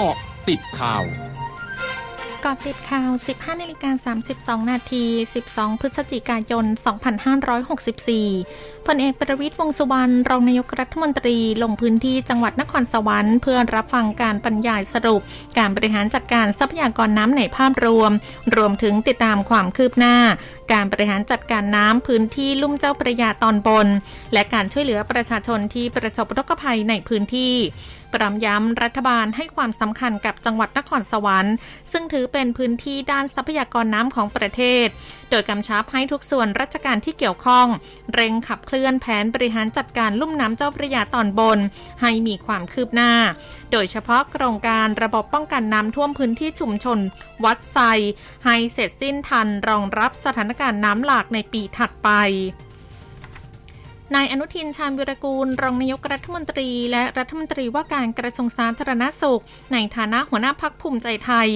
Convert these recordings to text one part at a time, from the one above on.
เกาะติดข่าว กาะติดข่าว 15นาฬิกา32 นาที 12 พฤศจิกายน 2564 พลเอกประวิตรวงสุวรรณ รองนายกรัฐมนตรี ลงพื้นที่จังหวัดนครสวรรค์เพื่อรับฟังการบรรยายสรุป การบริหารจัดการทรัพยากรน้ำในภาพรวม รวมถึงติดตามความคืบหน้า การบริหารจัดการน้ำพื้นที่ลุ่มเจ้าพระยาตอนบน และการช่วยเหลือประชาชนที่ประสบอุทกภัยในพื้นที่พร้อมย้ำรัฐบาลให้ความสำคัญกับจังหวัดนครสวรรค์ ซึ่งถือเป็นพื้นที่ด้านทรัพยากรน้ำของประเทศ โดยกำชับให้ทุกส่วนราชการที่เกี่ยวข้อง เร่งขับเคลื่อนแผนบริหารจัดการลุ่มน้ำเจ้าพระยาตอนบน ให้มีความคืบหน้า โดยเฉพาะโครงการระบบป้องกันน้ำท่วมพื้นที่ชุมชน วัดไซให้เสร็จสิ้นทันรองรับสถานการณ์น้ำหลากในปีถัดไป นายอนุทินชาญวิรกูล รองนายกรัฐมนตรี และรัฐมนตรีว่าการกระทรวงสาธารณสุข ในฐานะหัวหน้าพักภูมิใจไทย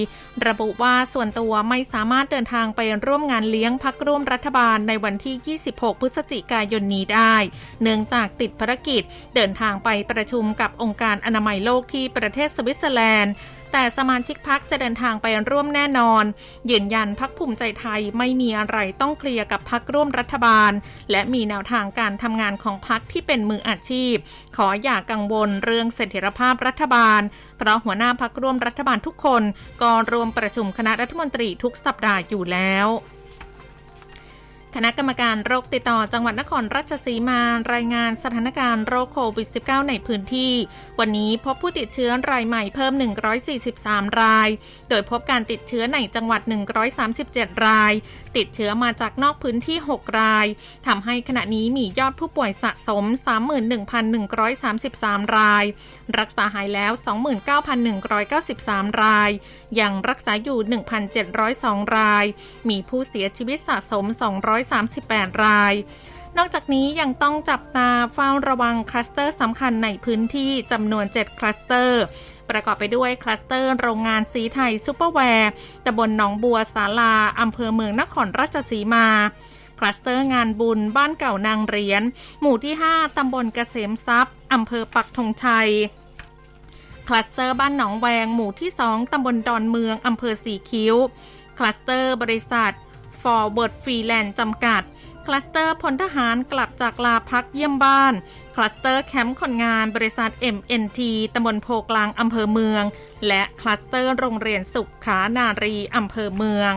ระบุว่าส่วนตัวไม่สามารถเดินทางไปร่วมงานเลี้ยงพักร่วมรัฐบาลในวันที่ 26 พฤศจิกายนนี้ได้ เนื่องจากติดภารกิจ เดินทางไปประชุมกับองค์การอนามัยโลกที่ประเทศสวิตเซอร์แลนด์ แต่สมาชิกพักจะเดินทางไปร่วมแน่นอน ยืนยันพักภูมิใจไทยไม่มีอะไรต้องเคลียร์กับพักร่วมรัฐบาล และมีแนวทางการทำงานของพักที่เป็นมืออาชีพ ขออย่ากกังวลเรื่องเสถียรภาพรัฐบาล เพราะหัวหน้าพักร่วมรัฐบาลทุกคนก็รวมประชุมคณะรัฐมนตรีทุกสัปดาห์อยู่แล้ว คณะกรรมการโรคติดต่อจังหวัดนครราชสีมารายงานสถานการณ์โรคโควิด -19 ในพื้นที่ วันนี้พบผู้ติดเชื้อรายใหม่เพิ่ม 143 ราย โดยพบการติดเชื้อในจังหวัด 137 ราย ติดเชื้อมาจากนอกพื้นที่ 6 ราย ทำให้ขณะนี้มียอดผู้ป่วยสะสม 31,133 ราย รักษาหายแล้ว 29,193 ราย ยังรักษาอยู่ 1,702 ราย มีผู้เสียชีวิตสะสม200 138 ราย นอกจากนี้ยังต้องจับตาเฝ้าระวังคลัสเตอร์สำคัญในพื้นที่จำนวน 7 คลัสเตอร์ ประกอบไปด้วยคลัสเตอร์โรงงานศรีไทยซุปเปอร์แวร์ตำบลหนองบัวศาลาอำเภอเมืองนครราชสีมาคลัสเตอร์งานบุญบ้านเก่านางเหรียญหมู่ที่ 5 ตำบลเกษมทรัพย์ อำเภอปักธงชัย คลัสเตอร์บ้านหนองแวง หมู่ที่ 2 ตำบลดอนเมือง อำเภอสีคิ้ว คลัสเตอร์บริษัท Forward Freeland จำกัด คลัสเตอร์พลทหารกลับจากลาพักเยี่ยมบ้าน คลัสเตอร์แคมป์คนงานบริษัท MNT ตำบลโพกลางอำเภอเมือง และคลัสเตอร์โรงเรียนสุขขานารีอำเภอเมือง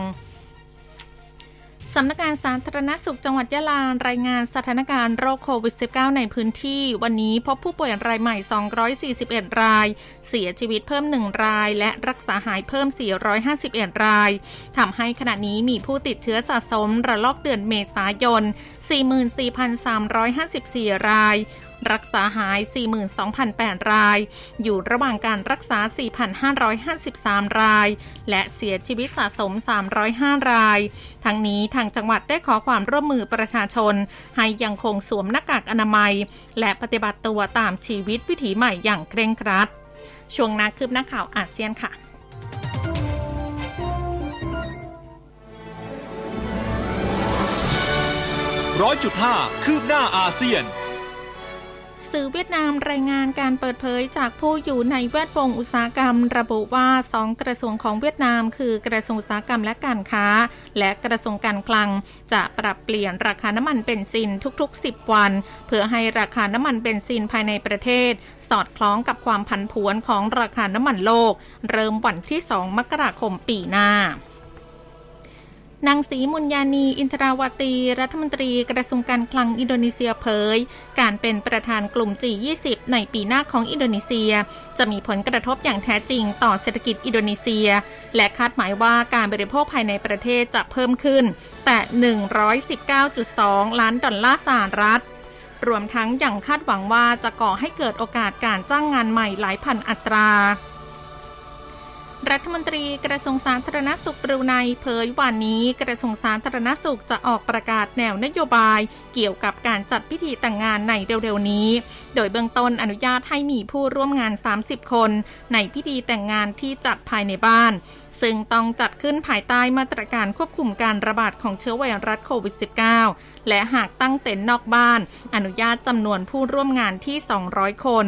สำนักงานสาธารณสุขจังหวัดยะลารายงานสถานการณ์โรคโควิด -19 ในพื้นที่ วันนี้พบผู้ป่วยรายใหม่ 241 ราย เสียชีวิตเพิ่ม 1 ราย และรักษาหายเพิ่ม 451 ราย ทำให้ขณะนี้มีผู้ติดเชื้อสะสมระลอกเดือนเมษายน44,354 ราย รักษาหาย 42,008 ราย อยู่ระหว่างการรักษา 4,553 ราย และเสียชีวิตสะสม 305 ราย ทั้งนี้ทางจังหวัดได้ขอความร่วมมือประชาชน ให้ยังคงสวมหน้ากากอนามัย และปฏิบัติตัวตามชีวิตวิถีใหม่อย่างเคร่งครัด ช่วงนักคืบหน้าข่าวอาเซียนค่ะ ร้อยจุดห้าคืบหน้าอาเซียน สื่อเวียดนามรายงานการเปิดเผยจากผู้อยู่ในแวดวงอุตสาหกรรม ระบุว่าสองกระทรวงของเวียดนาม คือกระทรวงอุตสาหกรรมและการค้า และกระทรวงการคลัง จะปรับเปลี่ยนราคาน้ำมันเบนซินทุกๆ 10 วัน เพื่อให้ราคาน้ำมันเบนซินภายในประเทศ สอดคล้องกับความผันผวนของราคาน้ำมันโลก เริ่มวันที่ 2 มกราคมปีหน้า นางสีมุญญานี อินทราวตี รัฐมนตรีกระทรวงการคลังอินโดนีเซียเผย การเป็นประธานกลุ่ม G20 ในปีหน้าของอินโดนีเซีย จะมีผลกระทบอย่างแท้จริงต่อเศรษฐกิจอินโดนีเซีย และคาดหมายว่าการบริโภคภายในประเทศจะเพิ่มขึ้น แต่ 119.2 ล้านดอลลาร์สหรัฐรวมทั้งยังคาดหวังว่าจะก่อให้เกิดโอกาสการจ้างงานใหม่หลายพันอัตรา รัฐมนตรีกระทรวงสาธารณสุขบรูไนเผยวันนี้กระทรวงสาธารณสุขจะออกประกาศแนวนโยบาย เกี่ยวกับการจัดพิธีแต่งงานในเร็วๆนี้ โดยเบื้องต้นอนุญาตให้มีผู้ร่วมงาน 30 คน ในพิธีแต่งงานที่จัดภายในบ้าน ซึ่งต้องจัดขึ้นภายใต้มาตรการควบคุมการระบาดของเชื้อไวรัสโควิด -19 และหากตั้งเต็นท์นอกบ้าน อนุญาตจำนวนผู้ร่วมงานที่ 200 คน